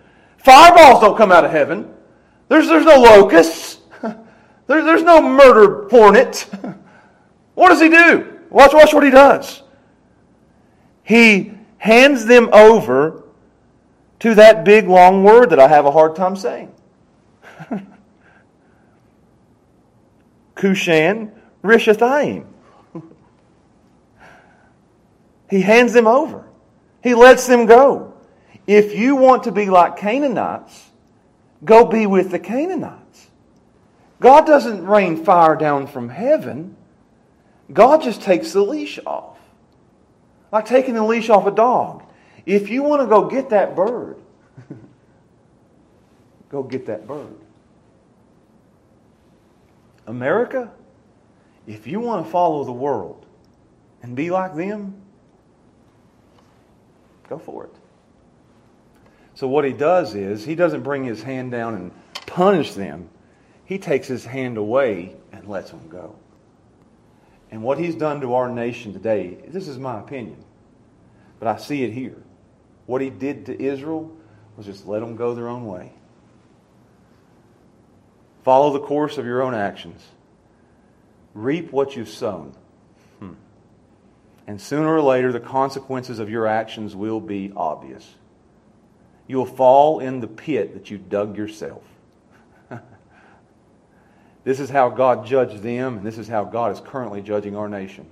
Fireballs don't come out of heaven. There's, there's no locusts. [laughs] There, there's no murder hornet. [laughs] What does he do? Watch, watch what he does. He hands them over to that big long word that I have a hard time saying. [laughs] Kushan Rishathaim. he hands them over. He lets them go. If you want to be like Canaanites, go be with the Canaanites. God doesn't rain fire down from heaven. God just takes the leash off. Like taking the leash off a dog. If you want to go get that bird, [laughs] go get that bird. America, if you want to follow the world and be like them, go for it. So, what he does is, he doesn't bring his hand down and punish them, he takes his hand away and lets them go. And what he's done to our nation today, this is my opinion, but I see it here. What he did to Israel was just let them go their own way. Follow the course of your own actions. Reap what you've sown. Hmm. And sooner or later, the consequences of your actions will be obvious. You will fall in the pit that you dug yourself. [laughs] This is how God judged them, and this is how God is currently judging our nation.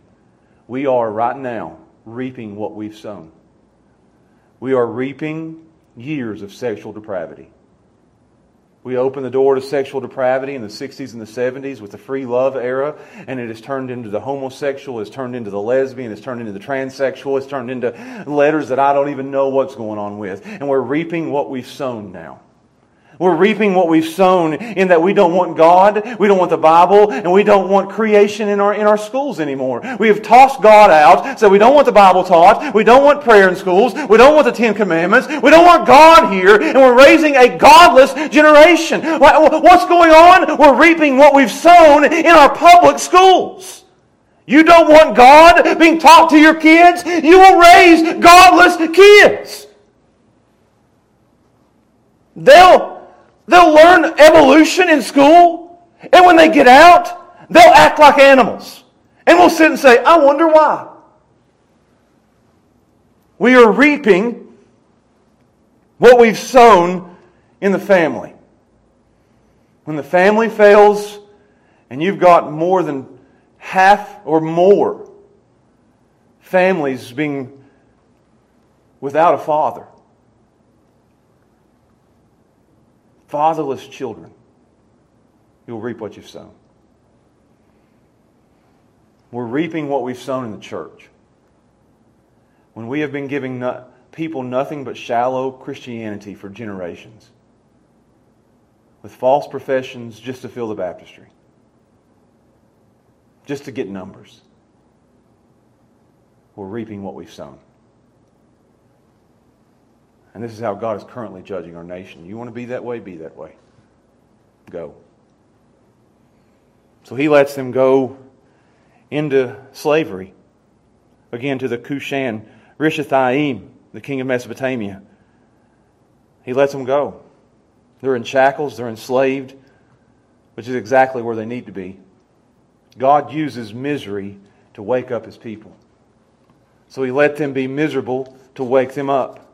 We are right now reaping what we've sown. We are reaping years of sexual depravity. We opened the door to sexual depravity in the 60s and the 70s with the free love era, and it has turned into the homosexual, it's turned into the lesbian, it's turned into the transsexual, it's turned into letters that I don't even know what's going on with. And we're reaping what we've sown now. We're reaping what we've sown in that we don't want God, we don't want the Bible, and we don't want creation in our, in our schools anymore. We have tossed God out, so we don't want the Bible taught, we don't want prayer in schools, we don't want the Ten Commandments, we don't want God here, and we're raising a godless generation. What's going on? We're reaping what we've sown in our public schools. You don't want God being taught to your kids? You will raise godless kids. They'll They'll learn evolution in school, and when they get out, they'll act like animals. And we'll sit and say, I wonder why. We are reaping what we've sown in the family. When the family fails, and you've got more than half or more families being without a father, fatherless children, you'll reap what you've sown. We're reaping what we've sown in the church. When we have been giving no, people nothing but shallow Christianity for generations, with false professions just to fill the baptistry, just to get numbers, we're reaping what we've sown. And this is how God is currently judging our nation. You want to be that way? Be that way. Go. So he lets them go into slavery. Again, to the Cushan Rishathaim, the king of Mesopotamia. He lets them go. They're in shackles, they're enslaved, which is exactly where they need to be. God uses misery to wake up his people. So he let them be miserable to wake them up.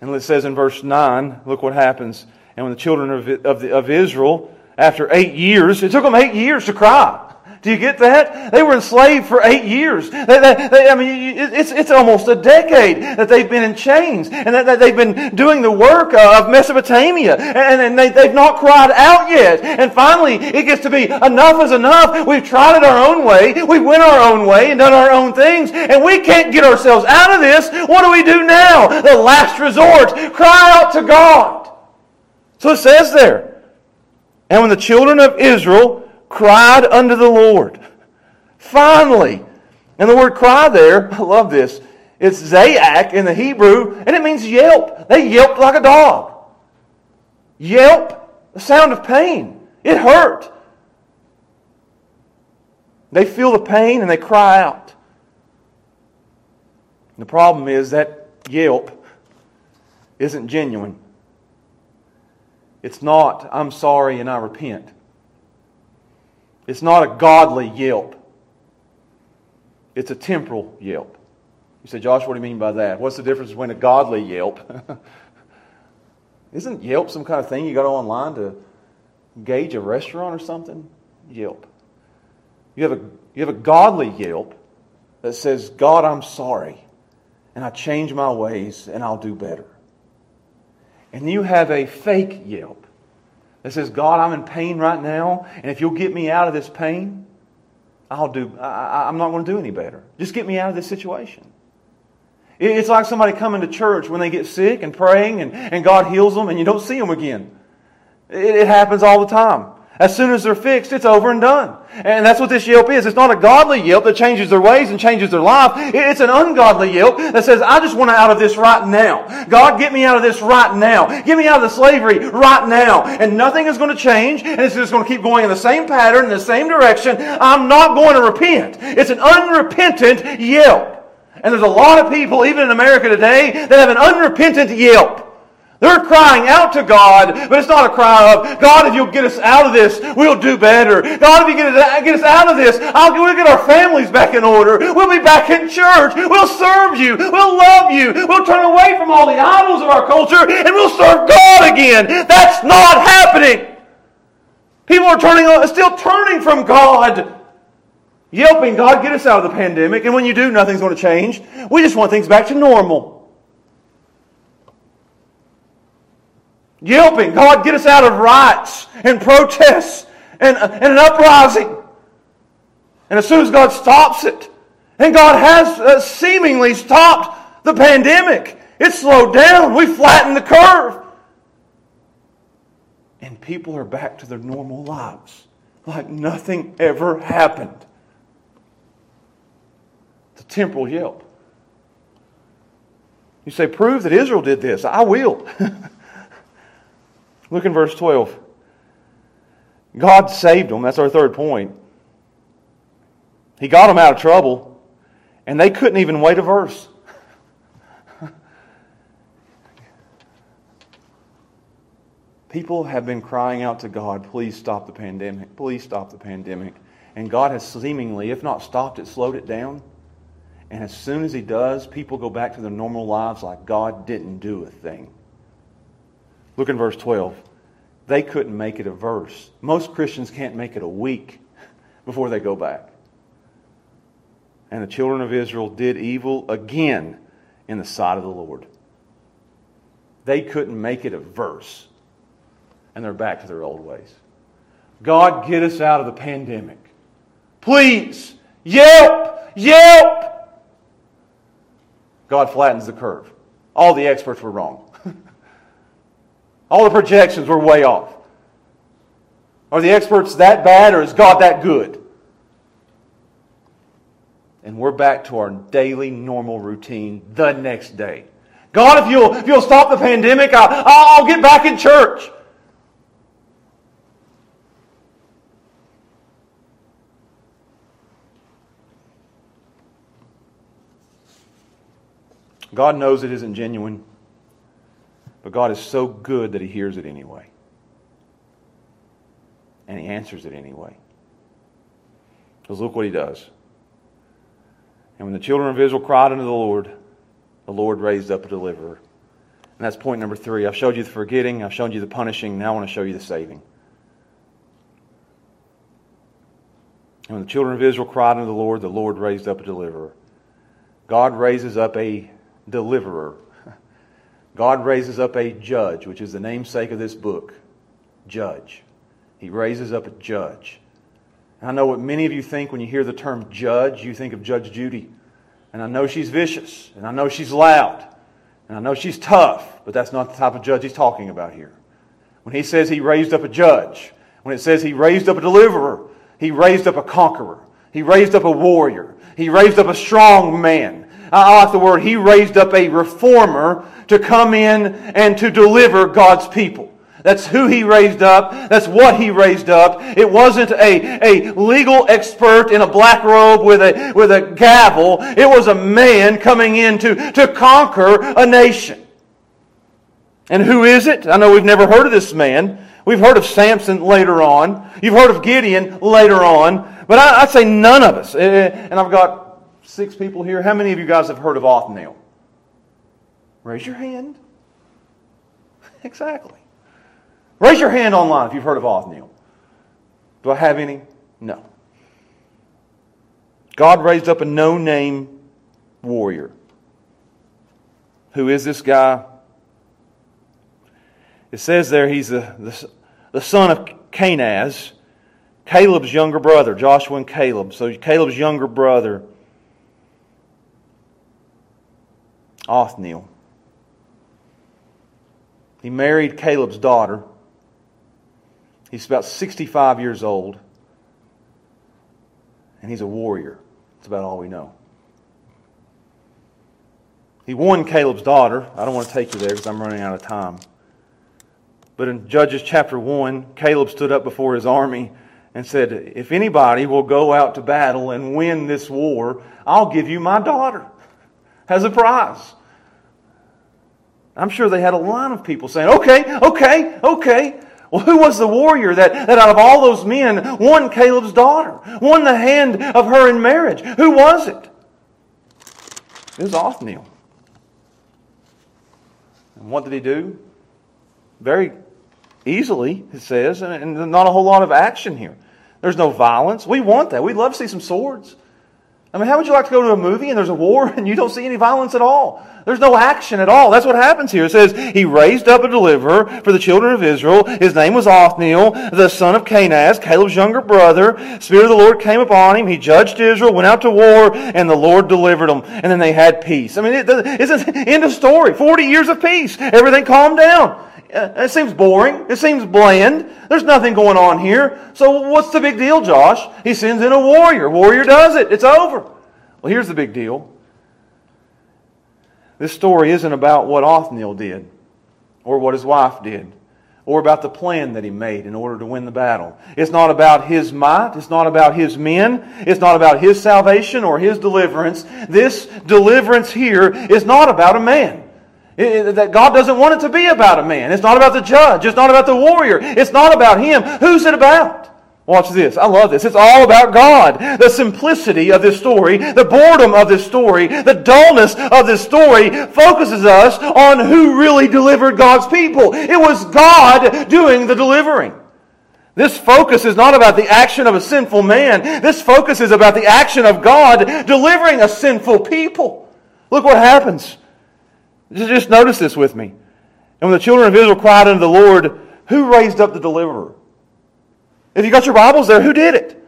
And it says in verse 9, look what happens. And when the children of, of, the, of Israel, after eight years, it took them eight years to cry. Do you get that? They were enslaved for eight years. They, they, they, I mean, it's, it's almost a decade that they've been in chains and that, that they've been doing the work of Mesopotamia and, and they, they've not cried out yet. And finally, it gets to be enough is enough. We've tried it our own way. We've went our own way and done our own things and we can't get ourselves out of this. What do we do now? The last resort. Cry out to God. So it says there. And when the children of Israel cried unto the Lord. Finally. And the word cry there, [laughs] I love this. It's zayak in the Hebrew, and it means yelp. They yelped like a dog. Yelp, the sound of pain. It hurt. They feel the pain and they cry out. And the problem is that yelp isn't genuine. It's not, I'm sorry and I repent. It's not a godly yelp. It's a temporal yelp. You say, Josh, what do you mean by that? What's the difference between a godly yelp? [laughs] Isn't Yelp some kind of thing you go online to gauge a restaurant or something? Yelp. You have a, you have a godly Yelp that says, God, I'm sorry, and I change my ways, and I'll do better. And you have a fake Yelp that says, God, I'm in pain right now, and if you'll get me out of this pain, I'll do, I, am not going to do any better. Just get me out of this situation. It's like somebody coming to church when they get sick and praying, and, and God heals them, and you don't see them again. It, it happens all the time. As soon as they're fixed, it's over and done. And that's what this yelp is. It's not a godly yelp that changes their ways and changes their life. It's an ungodly yelp that says, I just want out of this right now. God, get me out of this right now. Get me out of the slavery right now. And nothing is going to change, and it's just going to keep going in the same pattern, in the same direction. I'm not going to repent. It's an unrepentant yelp. And there's a lot of people, even in America today, that have an unrepentant yelp. They're crying out to God, but it's not a cry of, God, if you'll get us out of this, we'll do better. God, if you get us, out of this, I'll, we'll get our families back in order. We'll be back in church. We'll serve you. We'll love you. We'll turn away from all the idols of our culture and we'll serve God again. That's not happening. People are turning, still turning from God. Yelping, God, get us out of the pandemic. And when you do, nothing's going to change. We just want things back to normal. Yelping, God, get us out of riots and protests and, and an uprising. And as soon as God stops it, and God has uh, seemingly stopped the pandemic, it slowed down. We flattened the curve. And people are back to their normal lives like nothing ever happened. The temporal yelp. You say, prove that Israel did this. I will. [laughs] Look in verse 12. God saved them. That's our third point. He got them out of trouble, and they couldn't even wait a verse. [laughs] People have been crying out to God, please stop the pandemic. Please stop the pandemic. And God has seemingly, if not stopped it, slowed it down. And as soon as He does, people go back to their normal lives like God didn't do a thing. Look in verse 12. They couldn't make it a verse. Most Christians can't make it a week [laughs] before they go back. And the children of Israel did evil again in the sight of the Lord. They couldn't make it a verse. And they're back to their old ways. God, get us out of the pandemic. Please, yelp, yelp. God flattens the curve. All the experts were wrong. [laughs] All the projections were way off. Are the experts that bad or is God that good? And we're back to our daily normal routine the next day. God, if you'll, if you'll stop the pandemic, I'll, I'll get back in church. God knows it isn't genuine. But God is so good that He hears it anyway. And He answers it anyway. Because look what He does. And when the children of Israel cried unto the Lord, the Lord raised up a deliverer. And that's point number three. I've showed you the forgetting, I've shown you the punishing, now I want to show you the saving. And when the children of Israel cried unto the Lord, the Lord raised up a deliverer. God raises up a deliverer. God raises up a judge, which is the namesake of this book. Judge. He raises up a judge. I know what many of you think when you hear the term judge, you think of Judge Judy. And I know she's vicious, and I know she's loud, and I know she's tough, but that's not the type of judge he's talking about here. When he says he raised up a judge, when it says he raised up a deliverer, he raised up a conqueror. He raised up a warrior. He raised up a strong man. I like the word, he raised up a reformer to come in and to deliver God's people. That's who he raised up. That's what he raised up. It wasn't a, a legal expert in a black robe with a, with a gavel. It was a man coming in to, to conquer a nation. And who is it? I know we've never heard of this man. We've heard of Samson later on. You've heard of Gideon later on. But I, would say none of us. Eh, eh, and I've got six people here. How many of you guys have heard of Othniel? Raise your hand. [laughs] Exactly. Raise your hand online if you've heard of Othniel. Do I have any? No. God raised up a no name warrior. Who is this guy? It says there he's the, the, the son of Kenaz, Caleb's younger brother, Joshua and Caleb. So Caleb's younger brother, Othniel. He married Caleb's daughter. He's about 65 years old, and he's a warrior. That's about all we know. He won Caleb's daughter. I don't want to take you there because I'm running out of time. But in Judges chapter 1, Caleb stood up before his army and said, If anybody will go out to battle and win this war, I'll give you my daughter as a prize. I'm sure they had a line of people saying, Okay, okay, okay. Well, who was the warrior that, that out of all those men won Caleb's daughter, won the hand of her in marriage? Who was it? It was Othniel. And what did he do? Very easily, it says, and not a whole lot of action here. There's no violence. We want that. We'd love to see some swords. I mean, how would you like to go to a movie and there's a war [laughs] and you don't see any violence at all? There's no action at all. That's what happens here. It says, He raised up a deliverer for the children of Israel. His name was Othniel, the son of Kenaz, Caleb's younger brother. Spirit of the Lord came upon him. He judged Israel, went out to war, and the Lord delivered them. And then they had peace. I mean, it, it's an end of story. 40 years of peace. Everything calmed down. Uh, it seems boring. It seems bland. There's nothing going on here. So what's the big deal, Josh? He sends in a warrior. Warrior does it. It's over. Well, here's the big deal. This story isn't about what Othniel did or what his wife did or about the plan that he made in order to win the battle. It's not about his might. It's not about his men. It's not about his salvation or his deliverance. This deliverance here is not about a man that God doesn't want it to be about a man. It's not about the judge. It's not about the warrior. It's not about him. Who's it about? Watch this. I love this. It's all about God. The simplicity of this story, the boredom of this story, the dullness of this story focuses us on who really delivered God's people. It was God doing the delivering. This focus is not about the action of a sinful man. This focus is about the action of God delivering a sinful people. Look what happens. Just notice this with me. And when the children of Israel cried unto the Lord, who raised up the deliverer? If you got your Bibles there, who did it?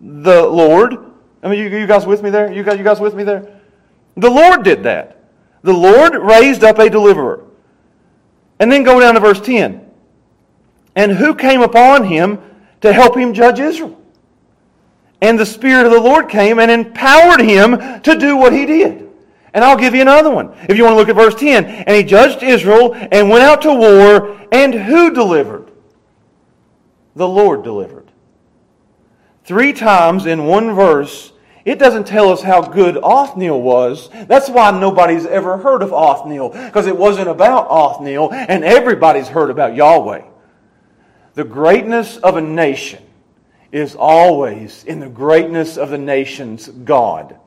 The Lord. I mean, you, you guys with me there? You guys, you guys with me there? The Lord did that. The Lord raised up a deliverer. And then go down to verse 10. And who came upon him to help him judge Israel? And the Spirit of the Lord came and empowered him to do what he did. And I'll give you another one. If you want to look at verse 10. And he judged Israel and went out to war. And who delivered? The Lord delivered. Three times in one verse, it doesn't tell us how good Othniel was. That's why nobody's ever heard of Othniel, because it wasn't about Othniel, and everybody's heard about Yahweh. The greatness of a nation is always in the greatness of the nation's God.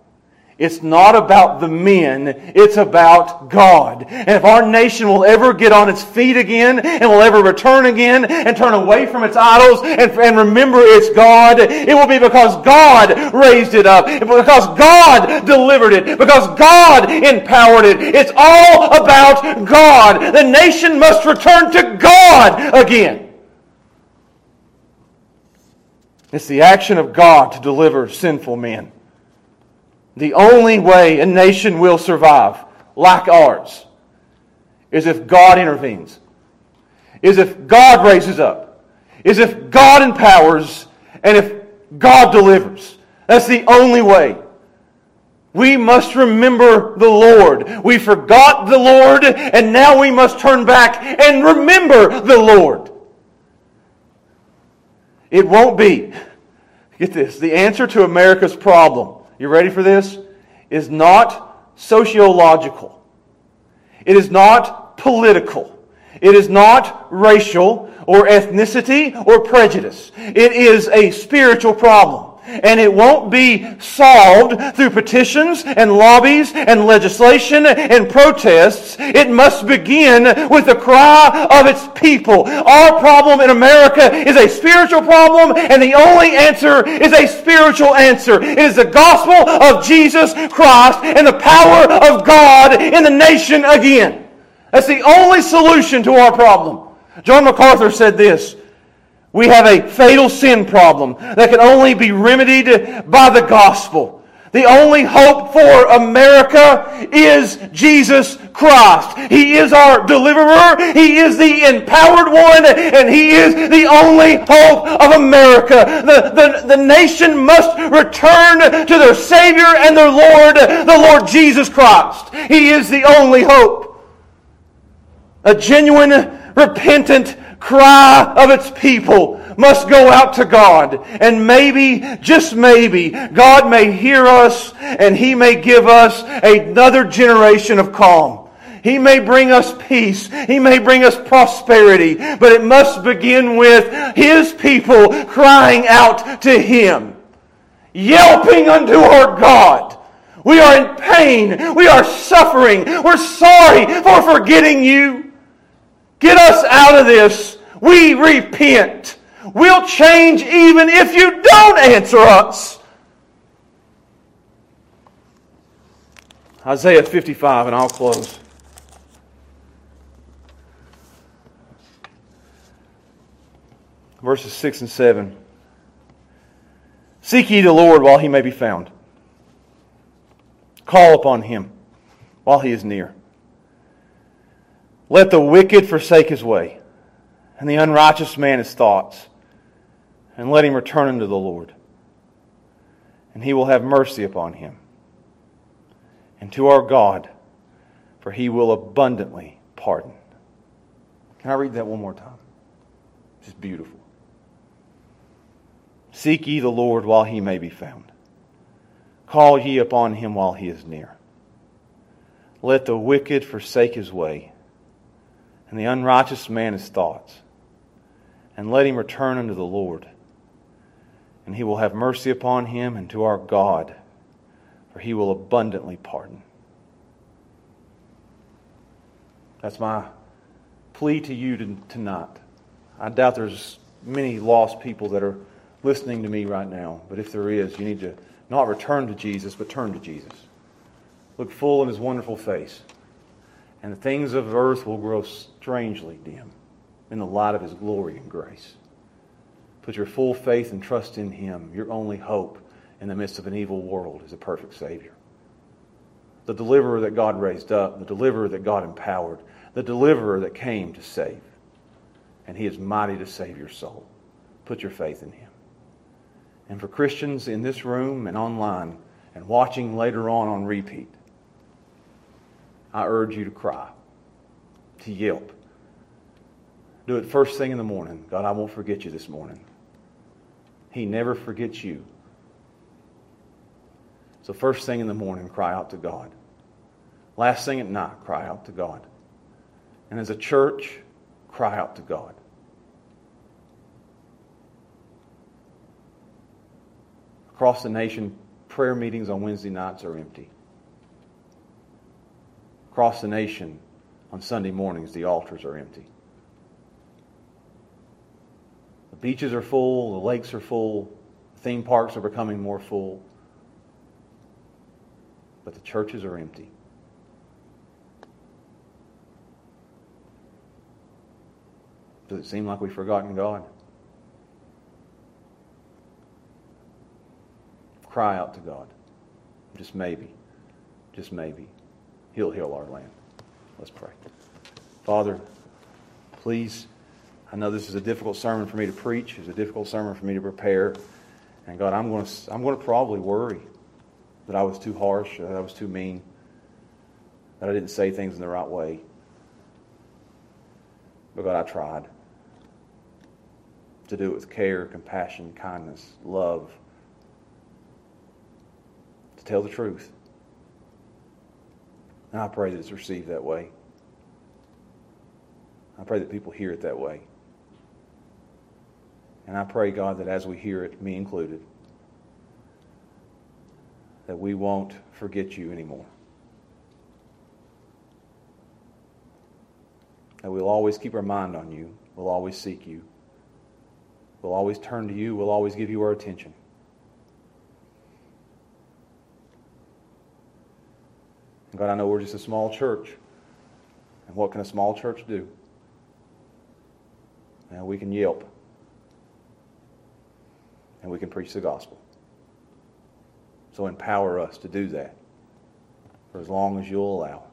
It's not about the men, it's about God. And if our nation will ever get on its feet again and will ever return again and turn away from its idols and, and remember its God, it will be because God raised it up, because God delivered it, because God empowered it. It's all about God. The nation must return to God again. It's the action of God to deliver sinful men. The only way a nation will survive, like ours, is if God intervenes, is if God raises up, is if God empowers, and if God delivers. That's the only way. We must remember the Lord. We forgot the Lord, and now we must turn back and remember the Lord. It won't be, get this, the answer to America's problem you ready for this? Is not sociological. It is not political. It is not racial or ethnicity or prejudice. It is a spiritual problem. And it won't be solved through petitions and lobbies and legislation and protests. It must begin with the cry of its people. Our problem in America is a spiritual problem, and the only answer is a spiritual answer. It is the gospel of Jesus Christ and the power of God in the nation again. That's the only solution to our problem. John MacArthur said this we have a fatal sin problem that can only be remedied by the gospel. The only hope for America is Jesus Christ. He is our deliverer. He is the empowered one, and He is the only hope of America. The, the, the nation must return to their Savior and their Lord, the Lord Jesus Christ. He is the only hope. A genuine, repentant cry of its people must go out to God. And maybe, just maybe, God may hear us and He may give us another generation of calm. He may bring us peace. He may bring us prosperity. But it must begin with His people crying out to Him, yelping unto our God. We are in pain. We are suffering. We're sorry for forgetting you. Get us out of this. We repent. We'll change even if you don't answer us. Isaiah 55, and I'll close. Verses 6 and 7. Seek ye the Lord while he may be found. Call upon him while he is near. Let the wicked forsake his way, and the unrighteous man his thoughts, and let him return unto the Lord. And he will have mercy upon him. And to our God, for he will abundantly pardon. Can I read that one more time? It's beautiful. Seek ye the Lord while he may be found. Call ye upon him while he is near. Let the wicked forsake his way and the unrighteous man his thoughts, and let him return unto the Lord. And he will have mercy upon him and to our God, for he will abundantly pardon. That's my plea to you tonight. I doubt there's many lost people that are listening to me right now, but if there is, you need to not return to Jesus, but turn to Jesus. Look full in his wonderful face and the things of earth will grow strangely dim in the light of his glory and grace. Put your full faith and trust in him. Your only hope in the midst of an evil world is a perfect Savior. The deliverer that God raised up, the deliverer that God empowered, the deliverer that came to save. And he is mighty to save your soul. Put your faith in him. And for Christians in this room and online and watching later on on repeat, I urge you to cry, to yelp. Do it first thing in the morning. God, I won't forget you this morning. He never forgets you. So, first thing in the morning, cry out to God. Last thing at night, cry out to God. And as a church, cry out to God. Across the nation, prayer meetings on Wednesday nights are empty. Across the nation, on Sunday mornings, the altars are empty. The beaches are full, the lakes are full, theme parks are becoming more full, but the churches are empty. Does it seem like we've forgotten God? Cry out to God. Just maybe, just maybe, He'll heal our land. Let's pray. Father, please, I know this is a difficult sermon for me to preach. It's a difficult sermon for me to prepare. And God, I'm going to, I'm going to probably worry that I was too harsh, that I was too mean, that I didn't say things in the right way. But God, I tried to do it with care, compassion, kindness, love, to tell the truth. And I pray that it's received that way. I pray that people hear it that way. And I pray, God, that as we hear it, me included, that we won't forget you anymore. That we'll always keep our mind on you. We'll always seek you. We'll always turn to you. We'll always give you our attention. God, I know we're just a small church. And what can a small church do? And we can yelp. And we can preach the gospel. So empower us to do that for as long as you'll allow.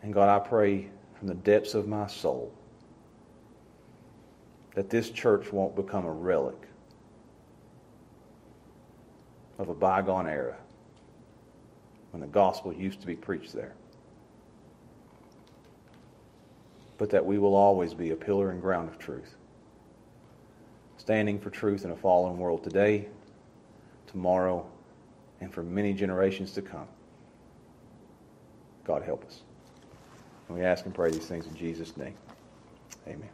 And God, I pray from the depths of my soul that this church won't become a relic of a bygone era when the gospel used to be preached there. But that we will always be a pillar and ground of truth, standing for truth in a fallen world today, tomorrow, and for many generations to come. God help us. And we ask and pray these things in Jesus' name. Amen.